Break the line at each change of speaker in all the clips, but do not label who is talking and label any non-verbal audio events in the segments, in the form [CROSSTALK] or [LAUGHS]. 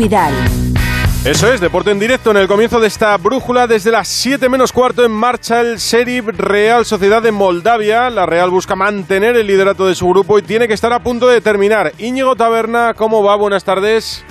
Pidal.
Eso es, deporte en directo en el comienzo de esta brújula. Desde las 7 menos cuarto en marcha el Sheriff Real Sociedad de Moldavia. La Real busca mantener el liderato de su grupo y tiene que estar a punto de terminar. Íñigo Taberna, ¿cómo va? Buenas tardes.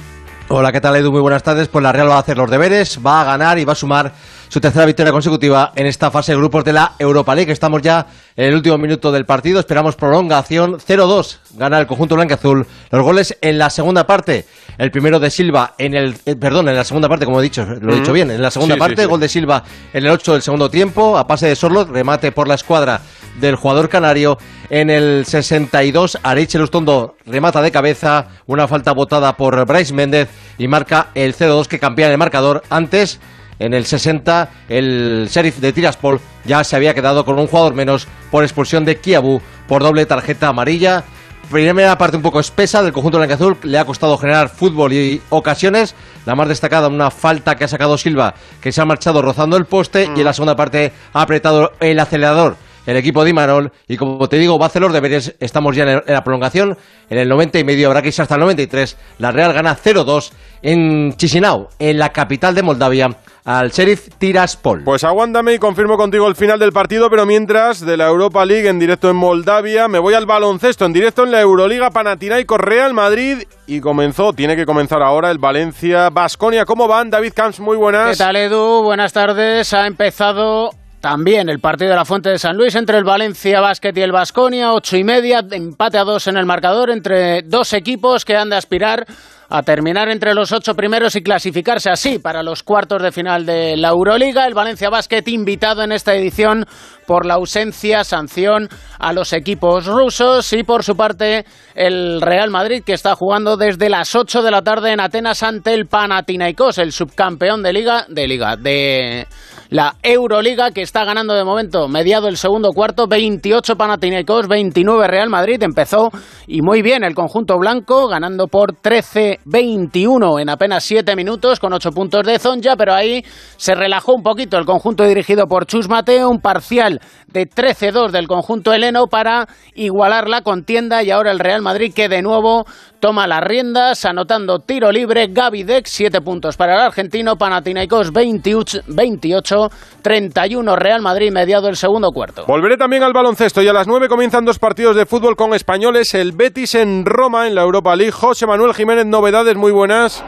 Hola, ¿qué tal Edu? Muy buenas tardes. Pues la Real va a hacer los deberes, va a ganar y va a sumar su tercera victoria consecutiva en esta fase de grupos de la Europa League. Estamos ya en el último minuto del partido, esperamos prolongación. 0-2 gana el conjunto blanco-azul. Los goles en la segunda parte. El primero de Silva en el... Eh, perdón, en la segunda parte, como he dicho, lo he dicho bien. En la segunda parte, gol de Silva en el 8 del segundo tiempo, a pase de Sorlot, remate por la escuadra del jugador canario. En el 62, Areche Lustondo remata de cabeza, una falta botada por Bryce Méndez y marca el 0-2 que cambia el marcador. Antes en el 60 el sheriff de Tiraspol ya se había quedado con un jugador menos por expulsión de Kiabu por doble tarjeta amarilla. Primera parte un poco espesa del conjunto blanco-azul, le ha costado generar fútbol y ocasiones. La más destacada, una falta que ha sacado Silva, que se ha marchado rozando el poste, y en la segunda parte ha apretado el acelerador el equipo de Imanol. Y como te digo, va a hacer los deberes. Estamos ya en, la prolongación. En el 90 y medio habrá que irse hasta el 93. La Real gana 0-2 en Chisinau, en la capital de Moldavia, al Sheriff Tiraspol.
Pues aguántame y confirmo contigo el final del partido, pero mientras de la Europa League en directo en Moldavia, me voy al baloncesto en directo en la Euroliga Panathinaikos Real Madrid y comenzó, tiene que comenzar ahora el Valencia Basconia. ¿Cómo van? David Camps, muy buenas.
¿Qué tal Edu? Buenas tardes. Ha empezado también el partido de la Fuente de San Luis entre el Valencia Basket y el Basconia, ocho y media, empate a dos en el marcador entre dos equipos que han de aspirar a terminar entre los ocho primeros y clasificarse así para los cuartos de final de la Euroliga. El Valencia Basket invitado en esta edición por la ausencia, sanción a los equipos rusos y por su parte el Real Madrid que está jugando desde las 8 de la tarde en Atenas ante el Panathinaikos, el subcampeón de liga, de liga, de la Euroliga que está ganando de momento mediado el segundo cuarto, 28 Panathinaikos, 29 Real Madrid, empezó y muy bien el conjunto blanco ganando por 13-21 en apenas 7 minutos con 8 puntos de Zonja, pero ahí se relajó un poquito el conjunto dirigido por Chus Mateo, un parcial de 13-2 del conjunto heleno para igualar la contienda y ahora el Real Madrid que de nuevo toma las riendas anotando tiro libre Gaby Dex 7 puntos para el argentino Panathinaikos 28, 28 31 Real Madrid mediado el segundo cuarto.
Volveré también al baloncesto y a las 9 comienzan dos partidos de fútbol con españoles el Betis en Roma en la Europa League José Manuel Jiménez novedades muy buenas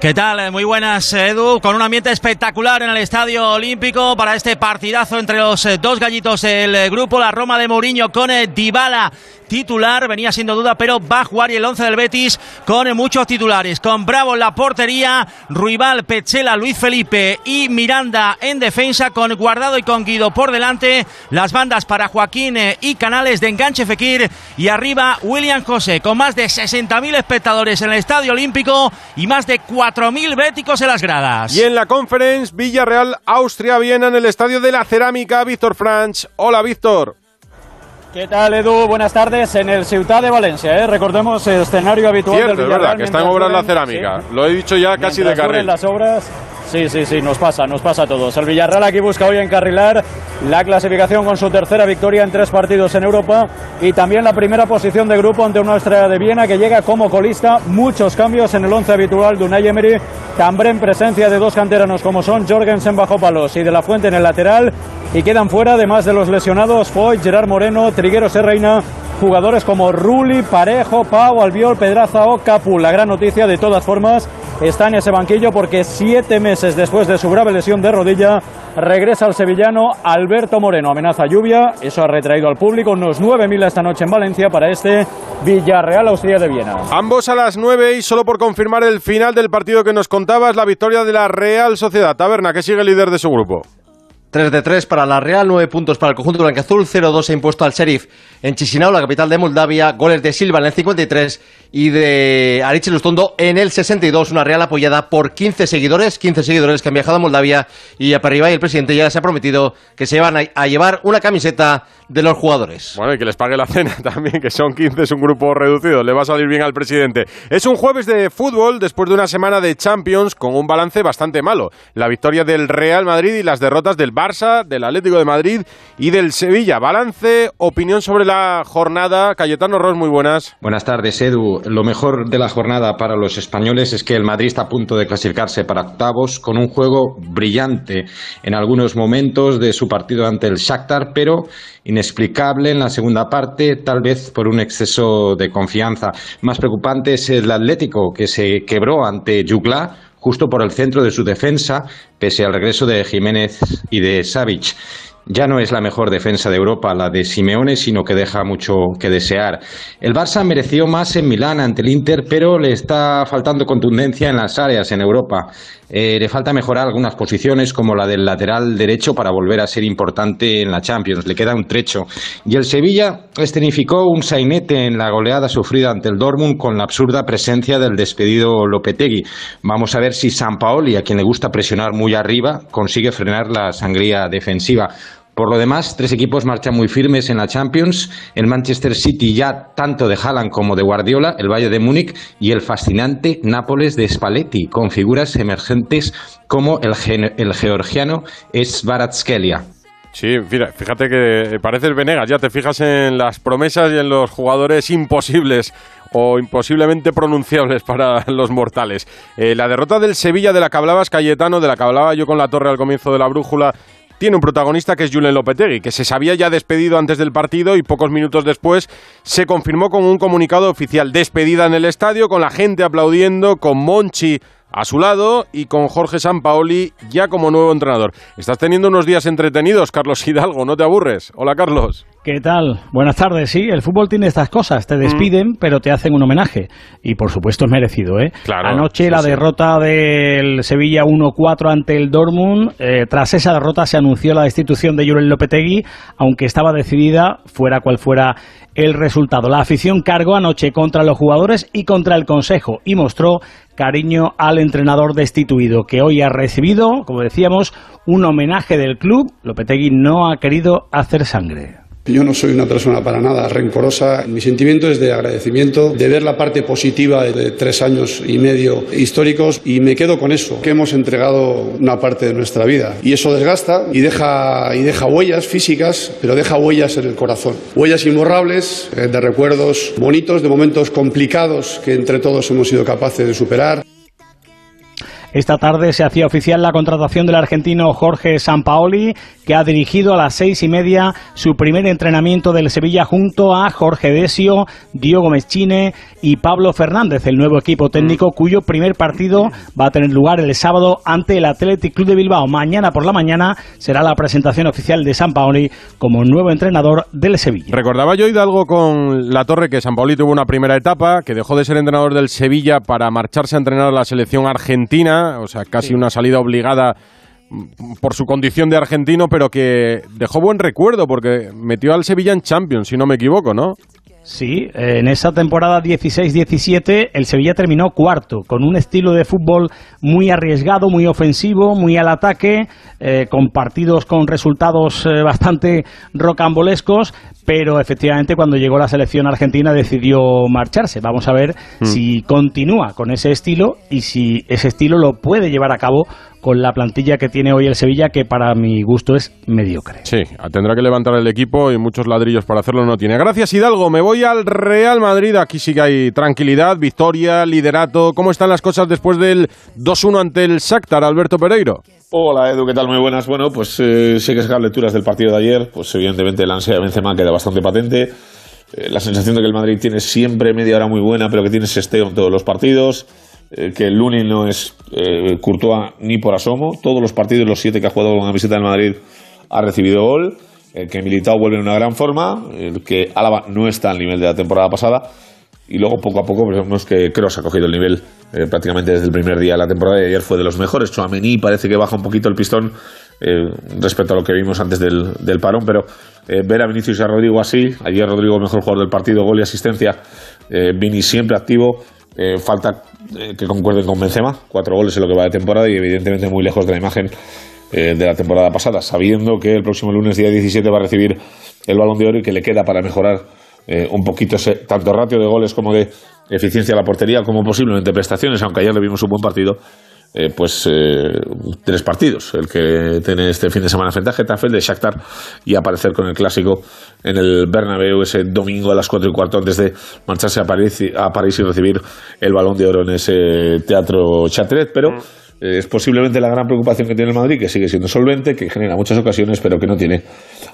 ¿Qué tal? Muy buenas, Edu. Con un ambiente espectacular en el Estadio Olímpico para este partidazo entre los eh, dos gallitos del grupo, la Roma de Mourinho con eh, Dybala titular, venía siendo duda, pero va a jugar y el 11 del Betis con muchos titulares, con Bravo en la portería, Ruibal, Pechela, Luis Felipe y Miranda en defensa, con Guardado y con Guido por delante, las bandas para Joaquín eh, y Canales de enganche Fekir y arriba William José, con más de 60.000 espectadores en el Estadio Olímpico y más de 4.000 béticos en las gradas.
Y en la conference Villarreal, Austria, Viena en el Estadio de la Cerámica, Víctor Franch. Hola, Víctor.
¿Qué tal, Edu? Buenas tardes en el Ciudad de Valencia. ¿eh? Recordemos el escenario habitual
Cierto,
del
Villarreal. Es verdad, que está en obras la cerámica. Lo he dicho ya casi de carril.
las obras Sí, sí, sí, nos pasa, nos pasa a todos. El Villarreal aquí busca hoy encarrilar la clasificación con su tercera victoria en tres partidos en Europa y también la primera posición de grupo ante una estrella de Viena que llega como colista. Muchos cambios en el once habitual de Unai Emery. También presencia de dos canteranos como son Jorgensen bajo palos y De La Fuente en el lateral. Y quedan fuera, además de los lesionados, Foy, Gerard Moreno, Triguero Serreina, jugadores como Rulli, Parejo, Pau, Albiol, Pedraza o Capu. La gran noticia, de todas formas, está en ese banquillo porque siete meses después de su grave lesión de rodilla regresa al sevillano Alberto Moreno. Amenaza lluvia, eso ha retraído al público unos 9.000 esta noche en Valencia para este Villarreal Austria de Viena.
Ambos a las 9 y solo por confirmar el final del partido que nos contabas, la victoria de la Real Sociedad. Taberna, que sigue líder de su grupo.
3 de 3 para la Real, 9 puntos para el conjunto blanqueazul, 0-2 ha impuesto al Sheriff en Chisinau, la capital de Moldavia, goles de Silva en el 53 y de Ariche Lustondo en el 62, una Real apoyada por 15 seguidores, 15 seguidores que han viajado a Moldavia y a y el presidente ya se ha prometido que se van a, llevar una camiseta de los jugadores.
Bueno, y que les pague la cena [LAUGHS] también, que son 15, es un grupo reducido, le va a salir bien al presidente. Es un jueves de fútbol después de una semana de Champions con un balance bastante malo. La victoria del Real Madrid y las derrotas del Barça, del Atlético de Madrid y del Sevilla. Balance, opinión sobre la jornada. Cayetano Ross, muy buenas.
Buenas tardes, Edu. Lo mejor de la jornada para los españoles es que el Madrid está a punto de clasificarse para octavos con un juego brillante en algunos momentos de su partido ante el Shakhtar, pero inexplicable en la segunda parte, tal vez por un exceso de confianza. Más preocupante es el Atlético, que se quebró ante Jugla justo por el centro de su defensa, pese al regreso de Jiménez y de Savic. Ya no es la mejor defensa de Europa la de Simeone, sino que deja mucho que desear. El Barça mereció más en Milán ante el Inter, pero le está faltando contundencia en las áreas en Europa. Eh, le falta mejorar algunas posiciones, como la del lateral derecho, para volver a ser importante en la Champions. Le queda un trecho. Y el Sevilla escenificó un sainete en la goleada sufrida ante el Dortmund con la absurda presencia del despedido Lopetegui. Vamos a ver si Sampaoli, a quien le gusta presionar muy arriba, consigue frenar la sangría defensiva. Por lo demás, tres equipos marchan muy firmes en la Champions. El Manchester City ya tanto de Haaland como de Guardiola, el Valle de Múnich y el fascinante Nápoles de Spalletti, con figuras emergentes como el, georgiano Svaratskelia.
Sí, fíjate que pareces Venegas, ya te fijas en las promesas y en los jugadores imposibles o imposiblemente pronunciables para [LAUGHS] los mortales. Eh, la derrota del Sevilla de la que hablabas, Cayetano, de la que hablaba yo con la torre al comienzo de la brújula, tiene un protagonista que es Julen Lopetegui, que se sabía ya despedido antes del partido y pocos minutos después se confirmó con un comunicado oficial. Despedida en el estadio, con la gente aplaudiendo, con Monchi a su lado y con Jorge Sampaoli ya como nuevo entrenador. Estás teniendo unos días entretenidos, Carlos Hidalgo, ¿no te aburres? Hola, Carlos.
¿Qué tal? Buenas tardes. Sí, el fútbol tiene estas cosas. Te despiden, mm. pero te hacen un homenaje. Y por supuesto es merecido, ¿eh?
Claro,
Anoche la derrota del Sevilla 1-4 ante el Dortmund. Eh, tras esa derrota se anunció la destitución de Jurgen Lopetegui, aunque estaba decidida, fuera cual fuera el resultado. La afición cargó anoche contra los jugadores y contra el Consejo y mostró cariño al entrenador destituido, que hoy ha recibido, como decíamos, un homenaje del club. Lopetegui no ha querido hacer sangre.
Yo no soy una persona para nada rencorosa. Mi sentimiento es de agradecimiento, de ver la parte positiva de tres años y medio históricos y me quedo con eso, que hemos entregado una parte de nuestra vida. Y eso desgasta y deja, y deja huellas físicas, pero deja huellas en el corazón. Huellas imborrables, eh, de recuerdos bonitos, de momentos complicados que entre todos hemos sido capaces de superar.
Esta tarde se hacía oficial la contratación del argentino Jorge Sampaoli, que ha dirigido a las seis y media su primer entrenamiento del Sevilla junto a Jorge Desio, Diogo Meschine y Pablo Fernández, el nuevo equipo técnico cuyo primer partido va a tener lugar el sábado ante el Athletic Club de Bilbao. Mañana por la mañana será la presentación oficial de Sampaoli como nuevo entrenador del Sevilla.
Recordaba yo Hidalgo con la torre que Sampaoli tuvo una primera etapa, que dejó de ser entrenador del Sevilla para marcharse a entrenar a la selección argentina o sea, casi una salida obligada por su condición de argentino, pero que dejó buen recuerdo porque metió al Sevilla en Champions, si no me equivoco, ¿no?
Sí, en esa temporada 16-17 el Sevilla terminó cuarto, con un estilo de fútbol muy arriesgado, muy ofensivo, muy al ataque, eh, con partidos con resultados eh, bastante rocambolescos, pero efectivamente cuando llegó la selección argentina decidió marcharse. Vamos a ver mm. si continúa con ese estilo y si ese estilo lo puede llevar a cabo con la plantilla que tiene hoy el Sevilla, que para mi gusto es mediocre.
Sí, tendrá que levantar el equipo y muchos ladrillos para hacerlo no tiene. Gracias Hidalgo, me voy al Real Madrid, aquí sí que hay tranquilidad, victoria, liderato. ¿Cómo están las cosas después del 2-1 ante el Shakhtar, Alberto Pereiro?
Hola Edu, ¿qué tal? Muy buenas. Bueno, pues eh, sí que sacar lecturas del partido de ayer, pues evidentemente la ansia de Benzema queda bastante patente. Eh, la sensación de que el Madrid tiene siempre media hora muy buena, pero que tiene sesteo en todos los partidos. Eh, que el Lunin no es eh, Courtois ni por asomo. Todos los partidos, los siete que ha jugado con la visita del Madrid, ha recibido gol. El que Militao vuelve en una gran forma. El que Álava no está al nivel de la temporada pasada. Y luego, poco a poco, vemos que Kroos ha cogido el nivel eh, prácticamente desde el primer día de la temporada. Y ayer fue de los mejores. Chouameni parece que baja un poquito el pistón respecto a lo que vimos antes del, parón. Pero ver a Vinicius y a Rodrigo así. Ayer Rodrigo, mejor jugador del partido, gol y asistencia. Vini siempre activo. Falta eh, que concuerden con Benzema, cuatro goles en lo que va de temporada y evidentemente muy lejos de la imagen eh, de la temporada pasada, sabiendo que el próximo lunes día 17 va a recibir el balón de oro y que le queda para mejorar eh, un poquito ese, tanto ratio de goles como de eficiencia a la portería como posiblemente prestaciones, aunque ayer le vimos un buen partido. Eh, pues eh, tres partidos. El que tiene este fin de semana frente a Getafe, el de Shakhtar, y aparecer con el clásico en el Bernabéu ese domingo a las cuatro y cuarto antes de marcharse a París, a París y recibir el balón de oro en ese teatro Châtelet. Pero eh, es posiblemente la gran preocupación que tiene el Madrid, que sigue siendo solvente, que genera muchas ocasiones, pero que no tiene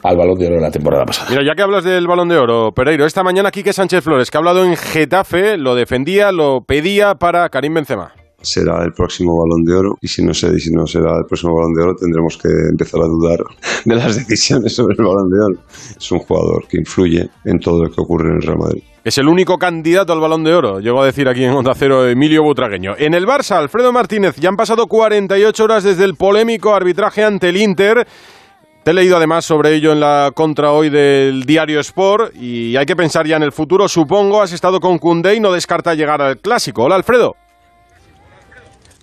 al balón de oro la temporada pasada.
Mira, ya que hablas del balón de oro, Pereiro, esta mañana Quique Sánchez Flores, que ha hablado en Getafe, lo defendía, lo pedía para Karim Benzema
será el próximo balón de oro y si no sé si no será el próximo balón de oro tendremos que empezar a dudar [LAUGHS] de las decisiones sobre el balón de oro. Es un jugador que influye en todo lo que ocurre en el Real Madrid.
Es el único candidato al balón de oro, llegó a decir aquí en Onda Cero Emilio Butragueño. En el Barça, Alfredo Martínez, ya han pasado 48 horas desde el polémico arbitraje ante el Inter. Te he leído además sobre ello en la contra hoy del diario Sport y hay que pensar ya en el futuro. Supongo has estado con Cundé y no descarta llegar al clásico. Hola Alfredo.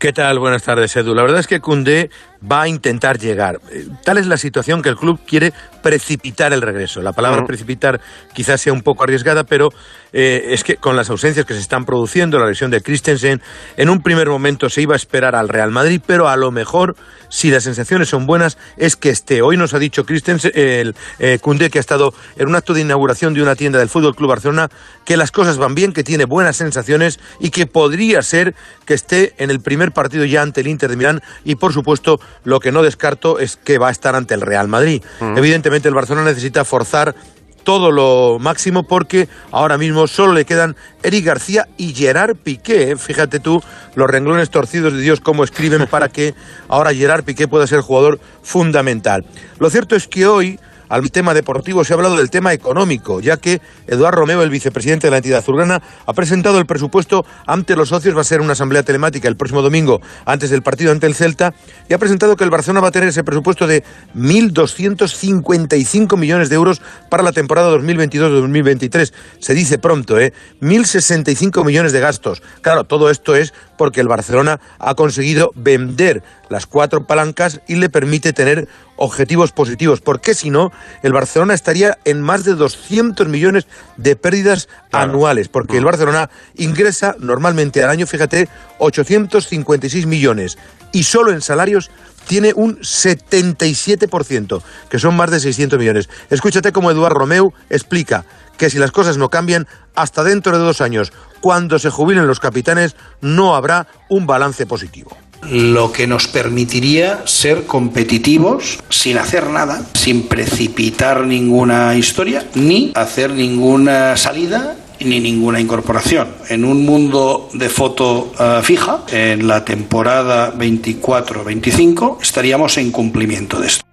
¿Qué tal? Buenas tardes, Edu. La verdad es que Cundé va a intentar llegar. Eh, tal es la situación que el club quiere precipitar el regreso. La palabra precipitar quizás sea un poco arriesgada, pero eh, es que con las ausencias que se están produciendo, la lesión de Christensen, en un primer momento se iba a esperar al Real Madrid, pero a lo mejor, si las sensaciones son buenas, es que esté. Hoy nos ha dicho Christensen, el eh, que ha estado en un acto de inauguración de una tienda del Fútbol Club Barcelona, que las cosas van bien, que tiene buenas sensaciones y que podría ser que esté en el primer partido ya ante el Inter de Milán y, por supuesto, lo que no descarto es que va a estar ante el Real Madrid. Evidentemente el Barcelona necesita forzar todo lo máximo porque ahora mismo solo le quedan Eric García y Gerard Piqué. Fíjate tú los renglones torcidos de Dios cómo escriben para que [LAUGHS] ahora Gerard Piqué pueda ser jugador fundamental. Lo cierto es que hoy al tema deportivo, se ha hablado del tema económico, ya que Eduardo Romeo, el vicepresidente de la entidad azulgrana, ha presentado el presupuesto ante los socios, va a ser una asamblea telemática el próximo domingo antes del partido ante el Celta, y ha presentado que el Barcelona va a tener ese presupuesto de 1.255 millones de euros para la temporada 2022-2023. Se dice pronto, ¿eh? 1.065 millones de gastos. Claro, todo esto es porque el Barcelona ha conseguido vender las cuatro palancas y le permite tener objetivos positivos, porque si no, el Barcelona estaría en más de 200 millones de pérdidas anuales, porque el Barcelona ingresa normalmente al año, fíjate, 856 millones y solo en salarios tiene un 77%, que son más de 600 millones. Escúchate cómo Eduardo Romeu explica que si las cosas no cambian, hasta dentro de dos años, cuando se jubilen los capitanes, no habrá un balance positivo
lo que nos permitiría ser competitivos sin hacer nada, sin precipitar ninguna historia, ni hacer ninguna salida ni ninguna incorporación. En un mundo de foto eh, fija, en la temporada 24-25, estaríamos en cumplimiento de esto.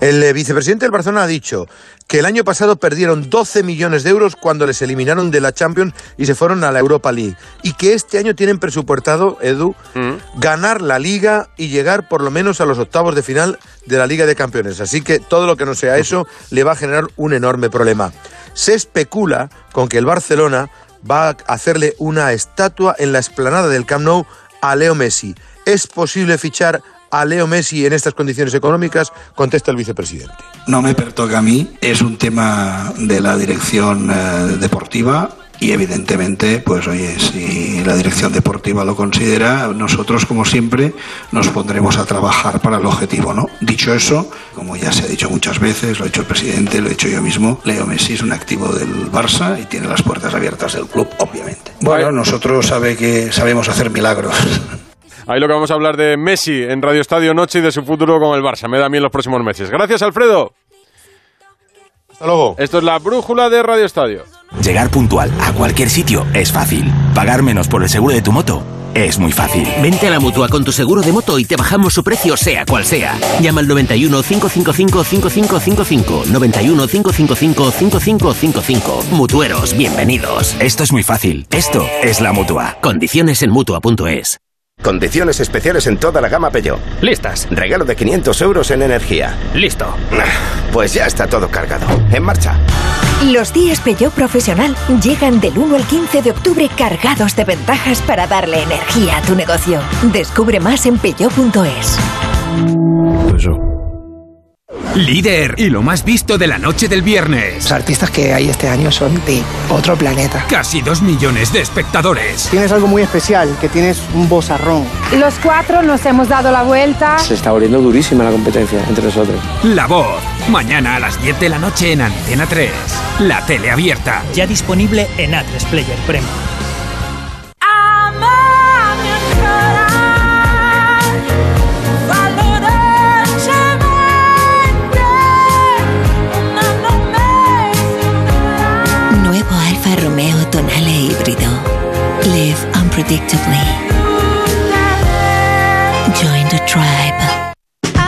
El eh, vicepresidente del Barcelona ha dicho que el año pasado perdieron 12 millones de euros cuando les eliminaron de la Champions y se fueron a la Europa League. Y que este año tienen presupuestado, Edu, mm. ganar la liga y llegar por lo menos a los octavos de final de la Liga de Campeones. Así que todo lo que no sea eso le va a generar un enorme problema. Se especula con que el Barcelona va a hacerle una estatua en la explanada del Camp Nou a Leo Messi. ¿Es posible fichar a Leo Messi en estas condiciones económicas? Contesta el vicepresidente.
No me pertoca a mí, es un tema de la dirección eh, deportiva y evidentemente, pues oye, si la dirección deportiva lo considera, nosotros como siempre nos pondremos a trabajar para el objetivo, ¿no? Dicho eso, como ya se ha dicho muchas veces, lo ha dicho el presidente, lo he dicho yo mismo, Leo Messi es un activo del Barça y tiene las puertas abiertas del club, obviamente. Bueno, nosotros sabe que sabemos hacer milagros. [LAUGHS]
Ahí lo que vamos a hablar de Messi en Radio Estadio Noche y de su futuro con el Barça. Me da a mí en los próximos meses. Gracias, Alfredo. Hasta luego. Esto es la brújula de Radio Estadio.
Llegar puntual a cualquier sitio es fácil. Pagar menos por el seguro de tu moto es muy fácil.
Vente a la mutua con tu seguro de moto y te bajamos su precio, sea cual sea. Llama al 91 555 5555. 91 555 5555. Mutueros, bienvenidos.
Esto es muy fácil. Esto es la mutua.
Condiciones en mutua.es.
Condiciones especiales en toda la gama Peugeot.
Listas.
Regalo de 500 euros en energía.
Listo.
Pues ya está todo cargado. En marcha.
Los días Peugeot Profesional llegan del 1 al 15 de octubre cargados de ventajas para darle energía a tu negocio. Descubre más en peugeot.es.
Líder y lo más visto de la noche del viernes.
Los artistas que hay este año son de otro planeta.
Casi dos millones de espectadores.
Tienes algo muy especial, que tienes un bozarrón.
Los cuatro nos hemos dado la vuelta.
Se está volviendo durísima la competencia entre nosotros.
La voz. Mañana a las 10 de la noche en Antena 3. La tele abierta.
Ya disponible en A3 Player Premium.
Join the tribe.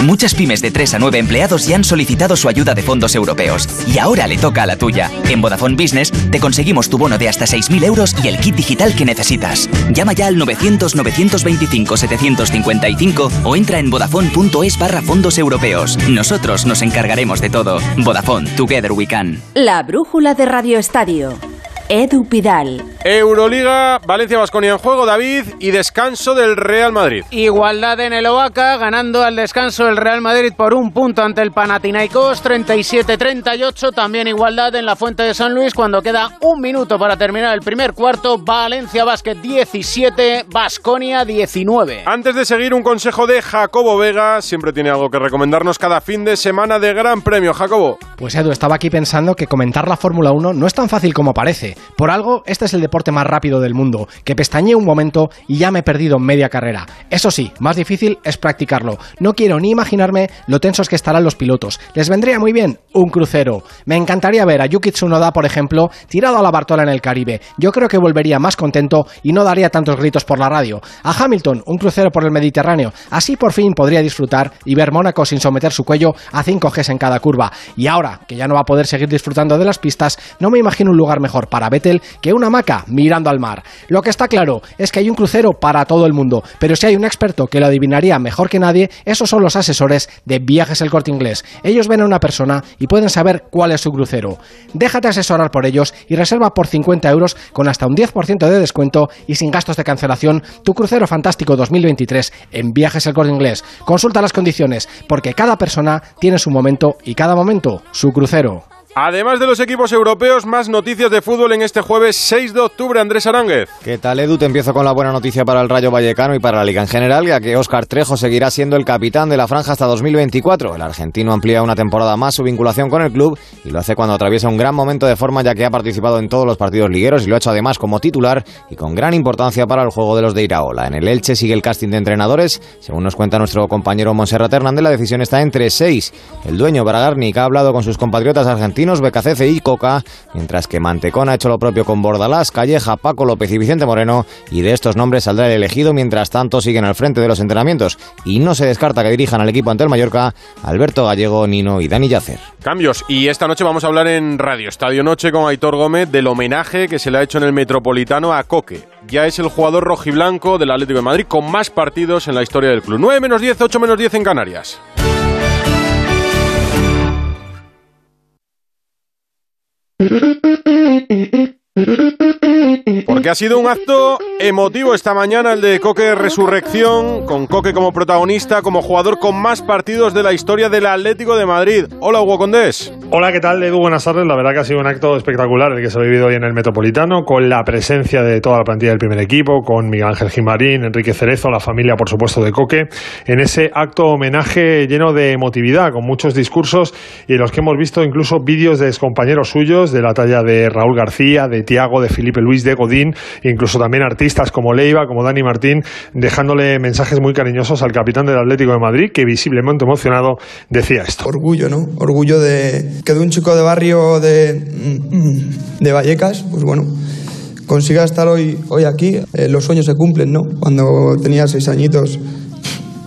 Muchas pymes de 3 a 9 empleados ya han solicitado su ayuda de fondos europeos y ahora le toca a la tuya. En Vodafone Business te conseguimos tu bono de hasta 6.000 euros y el kit digital que necesitas. Llama ya al 900-925-755 o entra en vodafone.es barra fondos europeos. Nosotros nos encargaremos de todo. Vodafone, Together We Can.
La brújula de Radio Estadio. Edu Pidal.
Euroliga, Valencia Basconia en juego, David, y descanso del Real Madrid.
Igualdad en el Oaca, ganando al descanso el Real Madrid por un punto ante el Panathinaikos, 37-38. También igualdad en la Fuente de San Luis cuando queda un minuto para terminar el primer cuarto. Valencia Basket 17, Basconia 19.
Antes de seguir, un consejo de Jacobo Vega. Siempre tiene algo que recomendarnos cada fin de semana de Gran Premio. Jacobo.
Pues Edu, estaba aquí pensando que comentar la Fórmula 1 no es tan fácil como parece. Por algo, este es el deporte más rápido del mundo, que pestañeé un momento y ya me he perdido media carrera. Eso sí, más difícil es practicarlo. No quiero ni imaginarme lo tensos que estarán los pilotos. Les vendría muy bien un crucero. Me encantaría ver a Yuki Tsunoda, por ejemplo, tirado a la Bartola en el Caribe. Yo creo que volvería más contento y no daría tantos gritos por la radio. A Hamilton, un crucero por el Mediterráneo. Así por fin podría disfrutar y ver Mónaco sin someter su cuello a 5 Gs en cada curva. Y ahora, que ya no va a poder seguir disfrutando de las pistas, no me imagino un lugar mejor para Vettel que una hamaca mirando al mar. Lo que está claro es que hay un crucero para todo el mundo, pero si hay un experto que lo adivinaría mejor que nadie, esos son los asesores de Viajes El Corte Inglés. Ellos ven a una persona y pueden saber cuál es su crucero. Déjate asesorar por ellos y reserva por 50 euros con hasta un 10% de descuento y sin gastos de cancelación tu crucero fantástico 2023 en Viajes El Corte Inglés. Consulta las condiciones, porque cada persona tiene su momento y cada momento su crucero.
Además de los equipos europeos, más noticias de fútbol en este jueves 6 de octubre. Andrés Aránguez.
¿Qué tal, Edu? Te empiezo con la buena noticia para el Rayo Vallecano y para la Liga en general, ya que Óscar Trejo seguirá siendo el capitán de la franja hasta 2024. El argentino amplía una temporada más su vinculación con el club y lo hace cuando atraviesa un gran momento de forma, ya que ha participado en todos los partidos ligueros y lo ha hecho además como titular y con gran importancia para el juego de los de Iraola. En el Elche sigue el casting de entrenadores. Según nos cuenta nuestro compañero Monserrat Hernández, la decisión está entre seis. El dueño Bragarnik ha hablado con sus compatriotas argentinos, Becacece y Coca, mientras que Mantecón ha hecho lo propio con Bordalás, Calleja, Paco López y Vicente Moreno, y de estos nombres saldrá el elegido, mientras tanto siguen al frente de los entrenamientos, y no se descarta que dirijan al equipo ante el Mallorca Alberto Gallego, Nino y Dani Yacer.
Cambios, y esta noche vamos a hablar en Radio Estadio Noche con Aitor Gómez del homenaje que se le ha hecho en el Metropolitano a Coque. Ya es el jugador rojiblanco del Atlético de Madrid con más partidos en la historia del club. 9 menos 10, 8 menos 10 en Canarias. Mm-hmm. [LAUGHS] Ha sido un acto emotivo esta mañana el de Coque Resurrección, con Coque como protagonista, como jugador con más partidos de la historia del Atlético de Madrid. Hola, Hugo Condés.
Hola, ¿qué tal, Edu? Buenas tardes. La verdad que ha sido un acto espectacular el que se ha vivido hoy en el Metropolitano, con la presencia de toda la plantilla del primer equipo, con Miguel Ángel Gimarín, Enrique Cerezo, la familia, por supuesto, de Coque, en ese acto homenaje lleno de emotividad, con muchos discursos y los que hemos visto incluso vídeos de compañeros suyos, de la talla de Raúl García, de Tiago, de Felipe Luis, de Godín, incluso también artistas como Leiva, como Dani Martín, dejándole mensajes muy cariñosos al capitán del Atlético de Madrid, que visiblemente emocionado decía esto.
Orgullo, ¿no? Orgullo de que de un chico de barrio de, de Vallecas, pues bueno, consiga estar hoy, hoy aquí. Eh, los sueños se cumplen, ¿no? Cuando tenía seis añitos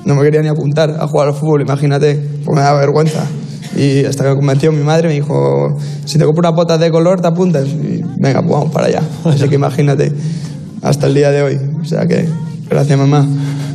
no me quería ni apuntar a jugar al fútbol, imagínate, pues me da vergüenza. Y hasta que convenció mi madre, me dijo, si te compro una bota de color, te apuntas. Y venga, pues vamos para allá. Así que imagínate, hasta el día de hoy. O sea que, gracias mamá.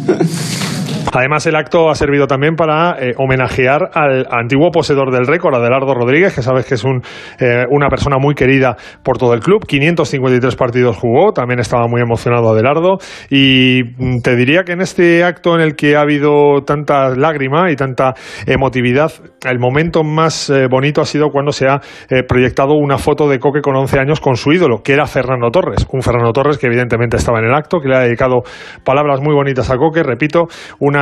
[LAUGHS]
Además, el acto ha servido también para eh, homenajear al antiguo poseedor del récord, Adelardo Rodríguez, que sabes que es un, eh, una persona muy querida por todo el club. 553 partidos jugó, también estaba muy emocionado Adelardo. Y mm, te diría que en este acto en el que ha habido tanta lágrima y tanta emotividad, el momento más eh, bonito ha sido cuando se ha proyectado una foto de Coque con 11 años con su ídolo, que era Fernando Torres. Un Fernando Torres que evidentemente estaba en el acto, que le ha dedicado palabras muy bonitas a Coque, repito, una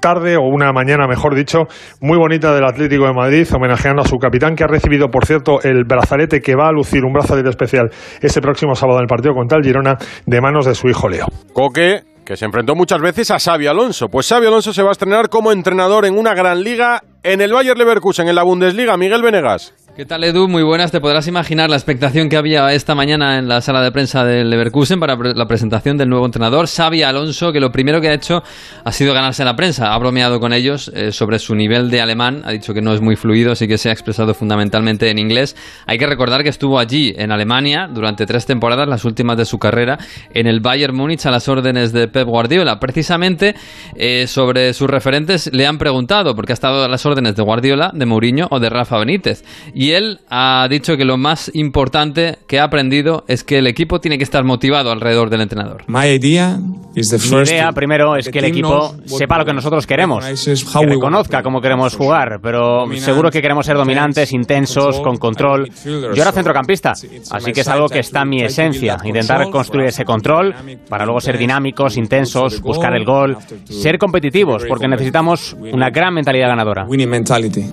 tarde o una mañana, mejor dicho, muy bonita del Atlético de Madrid, homenajeando a su capitán, que ha recibido, por cierto, el brazalete que va a lucir, un brazalete especial, ese próximo sábado en el partido contra el Girona, de manos de su hijo Leo.
Coque, que se enfrentó muchas veces a Xavi Alonso. Pues Xavi Alonso se va a estrenar como entrenador en una gran liga en el Bayer Leverkusen, en la Bundesliga. Miguel Venegas.
¿Qué tal, Edu? Muy buenas. Te podrás imaginar la expectación que había esta mañana en la sala de prensa del Leverkusen para la presentación del nuevo entrenador, Xavi Alonso, que lo primero que ha hecho ha sido ganarse la prensa. Ha bromeado con ellos eh, sobre su nivel de alemán. Ha dicho que no es muy fluido, así que se ha expresado fundamentalmente en inglés. Hay que recordar que estuvo allí, en Alemania, durante tres temporadas, las últimas de su carrera, en el Bayern Múnich a las órdenes de Pep Guardiola. Precisamente eh, sobre sus referentes le han preguntado, porque ha estado a las órdenes de Guardiola, de Mourinho o de Rafa Benítez. Él ha dicho que lo más importante que ha aprendido es que el equipo tiene que estar motivado alrededor del entrenador.
Mi idea primero es que el equipo sepa lo que nosotros queremos, que reconozca cómo queremos jugar, pero seguro que queremos ser dominantes, intensos, con control. Yo era centrocampista, así que es algo que está en mi esencia, intentar construir ese control para luego ser dinámicos, intensos, buscar el gol, ser competitivos, porque necesitamos una gran mentalidad ganadora.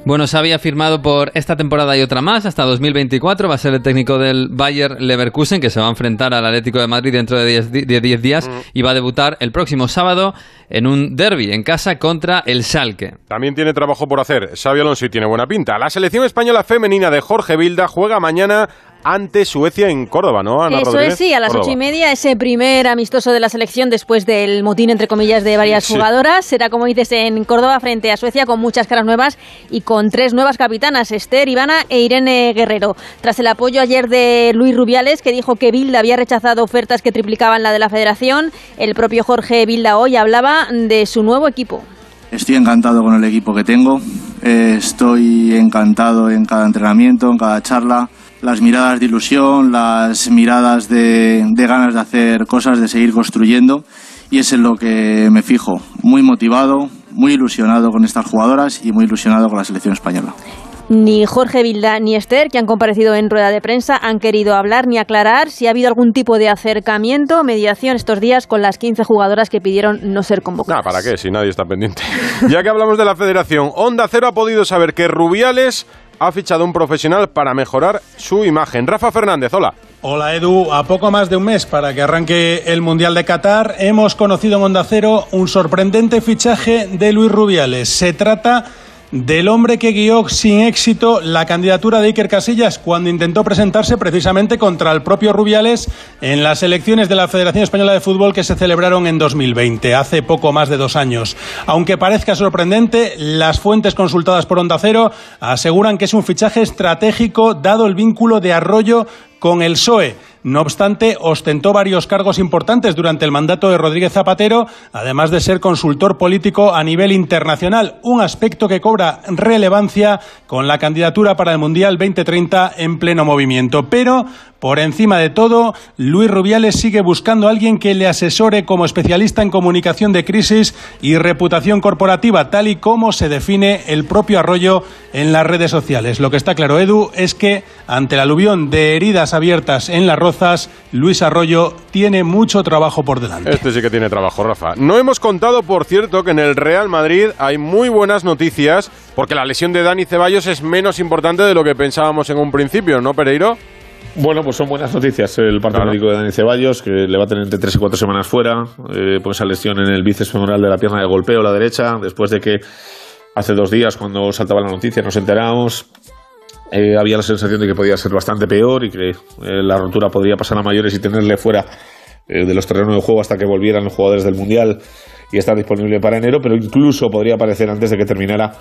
Bueno, Xavi ha firmado por esta temporada y otra más hasta 2024. Va a ser el técnico del Bayer Leverkusen, que se va a enfrentar al Atlético de Madrid dentro de 10 días y va a debutar el próximo sábado en un derby en casa contra el Schalke.
También tiene trabajo por hacer. Xavi Alonso y tiene buena pinta. La selección española femenina de Jorge Vilda juega mañana ante Suecia en Córdoba, ¿no? Ana
Eso
Rodríguez?
es, sí, a las
Córdoba.
ocho y media, ese primer amistoso de la selección después del motín, entre comillas, de varias
Sí.
jugadoras. Será, como dices, en Córdoba frente a Suecia con muchas caras nuevas y con tres nuevas capitanas, Esther, Ivana e Irene Guerrero. Tras el apoyo ayer de Luis Rubiales, que dijo que Bilda había rechazado ofertas que triplicaban la de la federación, el propio Jorge Bilda hoy hablaba de su nuevo equipo.
Estoy encantado con el equipo que tengo, eh, estoy encantado en cada entrenamiento, en cada charla, las miradas de ilusión, las miradas de, de ganas de hacer cosas, de seguir construyendo y es en lo que me fijo, muy motivado, muy ilusionado con estas jugadoras y muy ilusionado con la selección española.
Ni Jorge Vilda ni Esther, que han comparecido en rueda de prensa, han querido hablar ni aclarar si ha habido algún tipo de acercamiento, mediación estos días con las 15 jugadoras que pidieron no ser convocadas.
Nah, ¿para qué? Si nadie está pendiente. [LAUGHS] ya que hablamos de la federación, Onda Cero ha podido saber que Rubiales ha fichado un profesional para mejorar su imagen. Rafa Fernández, hola.
Hola Edu, a poco más de un mes para que arranque el Mundial de Qatar, hemos conocido en Onda Cero un sorprendente fichaje de Luis Rubiales. Se trata del hombre que guió sin éxito la candidatura de Iker Casillas cuando intentó presentarse precisamente contra el propio Rubiales en las elecciones de la Federación Española de Fútbol que se celebraron en 2020, hace poco más de dos años. Aunque parezca sorprendente, las fuentes consultadas por Onda Cero aseguran que es un fichaje estratégico dado el vínculo de Arroyo con el PSOE. No obstante, ostentó varios cargos importantes durante el mandato de Rodríguez Zapatero, además de ser consultor político a nivel internacional, un aspecto que cobra relevancia con la candidatura para el Mundial 2030 en pleno movimiento. Pero, por encima de todo, Luis Rubiales sigue buscando a alguien que le asesore como especialista en comunicación de crisis y reputación corporativa, tal y como se define el propio Arroyo en las redes sociales. Lo que está claro, Edu, es que ante el aluvión de heridas abiertas en las rozas, Luis Arroyo tiene mucho trabajo por delante.
Este sí que tiene trabajo, Rafa. No hemos contado, por cierto, que en el Real Madrid hay muy buenas noticias, porque la lesión de Dani Ceballos es menos importante de lo que pensábamos en un principio, ¿no, Pereiro?
Bueno, pues son buenas noticias. El parte médico de Dani Ceballos, que le va a tener entre 3 y 4 semanas fuera, eh, por esa lesión en el bíceps femoral de la pierna de golpeo, la derecha, después de que hace dos días, cuando saltaba la noticia, nos enteramos. eh, había la sensación de que podía ser bastante peor y que eh, la rotura podría pasar a mayores y tenerle fuera eh, de los terrenos de juego hasta que volvieran los jugadores del Mundial y estar disponible para enero, pero incluso podría aparecer antes de que terminara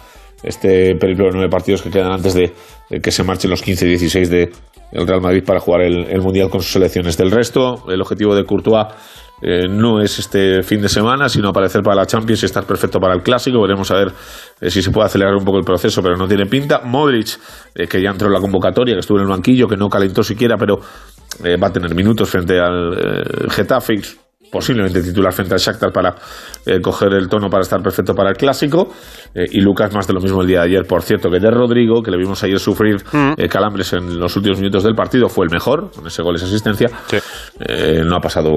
este periplo de nueve partidos que quedan antes de, de que se marchen los 15 y 16 de el Real Madrid para jugar el, el Mundial con sus selecciones. Del resto, el objetivo de Courtois eh, no es este fin de semana, sino aparecer para la Champions y estar perfecto para el Clásico. Veremos a ver eh, si se puede acelerar un poco el proceso, pero no tiene pinta. Modric, eh, que ya entró en la convocatoria, que estuvo en el banquillo, que no calentó siquiera, pero va a tener minutos frente al Getafe posiblemente titular frente al Shakhtar para eh, coger el tono para estar perfecto para el clásico. Eh, y Lucas más de lo mismo el día de ayer, por cierto, que de Rodrigo, que le vimos ayer sufrir mm. eh, calambres en los últimos minutos del partido, fue el mejor, con ese gol, esa asistencia. no ha pasado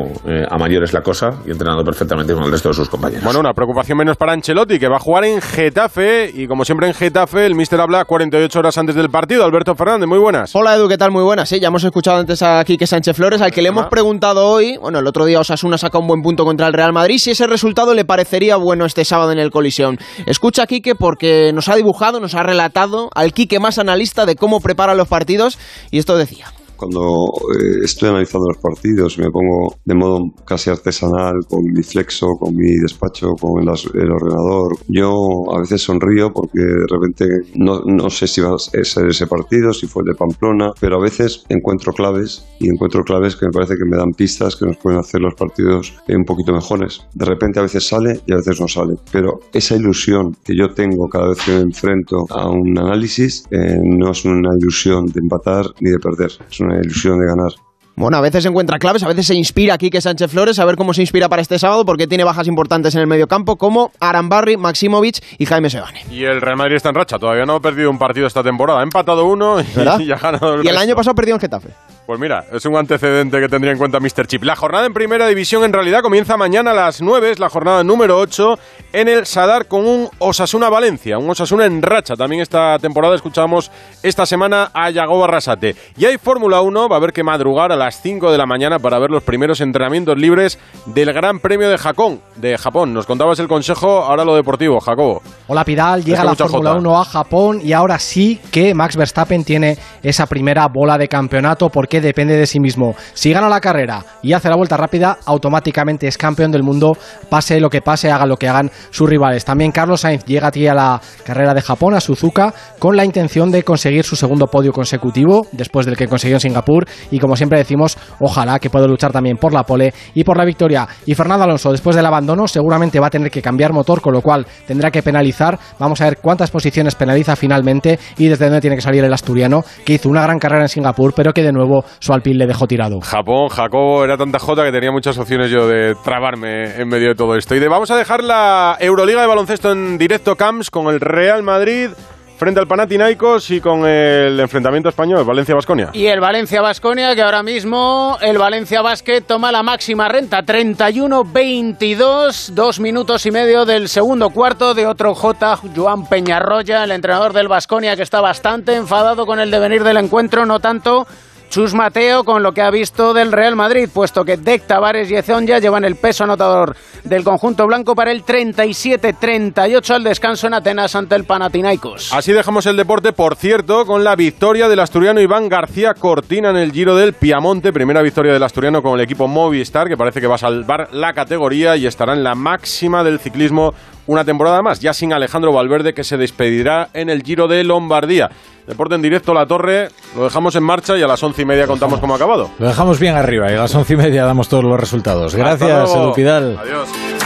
a mayores la cosa y entrenado perfectamente con el resto de sus compañeros.
Bueno, una preocupación menos para Ancelotti, que va a jugar en Getafe y como siempre en Getafe, el míster habla 48 horas antes del partido. Alberto Fernández, muy buenas.
Hola Edu, ¿qué tal? Muy buenas. Sí, ya hemos escuchado antes a Quique Sánchez Flores, al que le hemos preguntado hoy, bueno, el otro día Osasuna saca un buen punto contra el Real Madrid, si ese resultado le parecería bueno este sábado en el Colisión. Escucha a Quique porque nos ha dibujado, nos ha relatado al Quique más analista de cómo prepara los partidos y esto decía
cuando eh, estoy analizando los partidos, me pongo de modo casi artesanal con mi flexo, con mi despacho, con el, ordenador. Yo a veces sonrío porque de repente no, no, sé si va a ser ese partido, si fue el de Pamplona, pero a veces encuentro claves y encuentro claves que me parece que me dan pistas que nos pueden hacer los partidos un poquito mejores. De repente a veces sale y a veces no sale, pero esa ilusión que yo tengo cada vez que me enfrento a un análisis eh, no es una ilusión de empatar ni de perder, es una ilusión de ganar.
Bueno, a veces encuentra claves, a veces se inspira aquí que Sánchez Flores, a ver cómo se inspira para este sábado, porque tiene bajas importantes en el medio campo, como Arambarri, Maximovic y Jaime Sebane.
Y el Real Madrid está en racha, todavía no ha perdido un partido esta temporada, ha empatado uno y, [LAUGHS] ha ganado el
Y el año pasado perdió en Getafe.
Pues mira, es un antecedente que tendría en cuenta Mr. Chip. La jornada en primera división en realidad comienza mañana a las 9, es la jornada número 8 en el Sadar con un Osasuna Valencia, un Osasuna en racha. También esta temporada escuchamos esta semana a Yago Barrasate. Y hay Fórmula 1, va a haber que madrugar a las 5 de la mañana para ver los primeros entrenamientos libres del Gran Premio de Japón. De Japón. Nos contabas el consejo, ahora lo deportivo, Jacobo.
Hola Pidal, llega la Fórmula 1 a Japón y ahora sí que Max Verstappen tiene esa primera bola de campeonato porque depende de sí mismo. Si gana la carrera y hace la vuelta rápida, automáticamente es campeón del mundo, pase lo que pase, haga lo que hagan sus rivales. También Carlos Sainz llega aquí a la carrera de Japón, a Suzuka, con la intención de conseguir su segundo podio consecutivo, después del que consiguió en Singapur, y como siempre decimos, ojalá que pueda luchar también por la pole y por la victoria. Y Fernando Alonso, después del abandono, seguramente va a tener que cambiar motor, con lo cual tendrá que penalizar. Vamos a ver cuántas posiciones penaliza finalmente y desde dónde tiene que salir el asturiano, que hizo una gran carrera en Singapur, pero que de nuevo su Alpine le dejó tirado.
Japón, Jacobo, era tanta jota que tenía muchas opciones yo de trabarme en medio de todo esto. Y de vamos a dejar la Euroliga de baloncesto en directo Camps con el Real Madrid frente al Panathinaikos y con el enfrentamiento español, Valencia-Basconia.
Y el Valencia-Basconia, que ahora mismo el Valencia Basket toma la máxima renta, 31-22, dos minutos y medio del segundo cuarto de otro J, Joan Peñarroya, el entrenador del Basconia, que está bastante enfadado con el devenir del encuentro, no tanto Chus Mateo con lo que ha visto del Real Madrid, puesto que Dec, Tavares y Ezonja llevan el peso anotador del conjunto blanco para el 37-38 al descanso en Atenas ante el Panathinaikos.
Así dejamos el deporte, por cierto, con la victoria del asturiano Iván García Cortina en el Giro del Piamonte, primera victoria del asturiano con el equipo Movistar, que parece que va a salvar la categoría y estará en la máxima del ciclismo una temporada más, ya sin Alejandro Valverde que se despedirá en el Giro de Lombardía. Deporte en directo, La Torre, lo dejamos en marcha y a las once y media contamos cómo ha acabado.
Lo dejamos bien arriba y a las once y media damos todos los resultados. Gracias, Edu Pidal.
Adiós.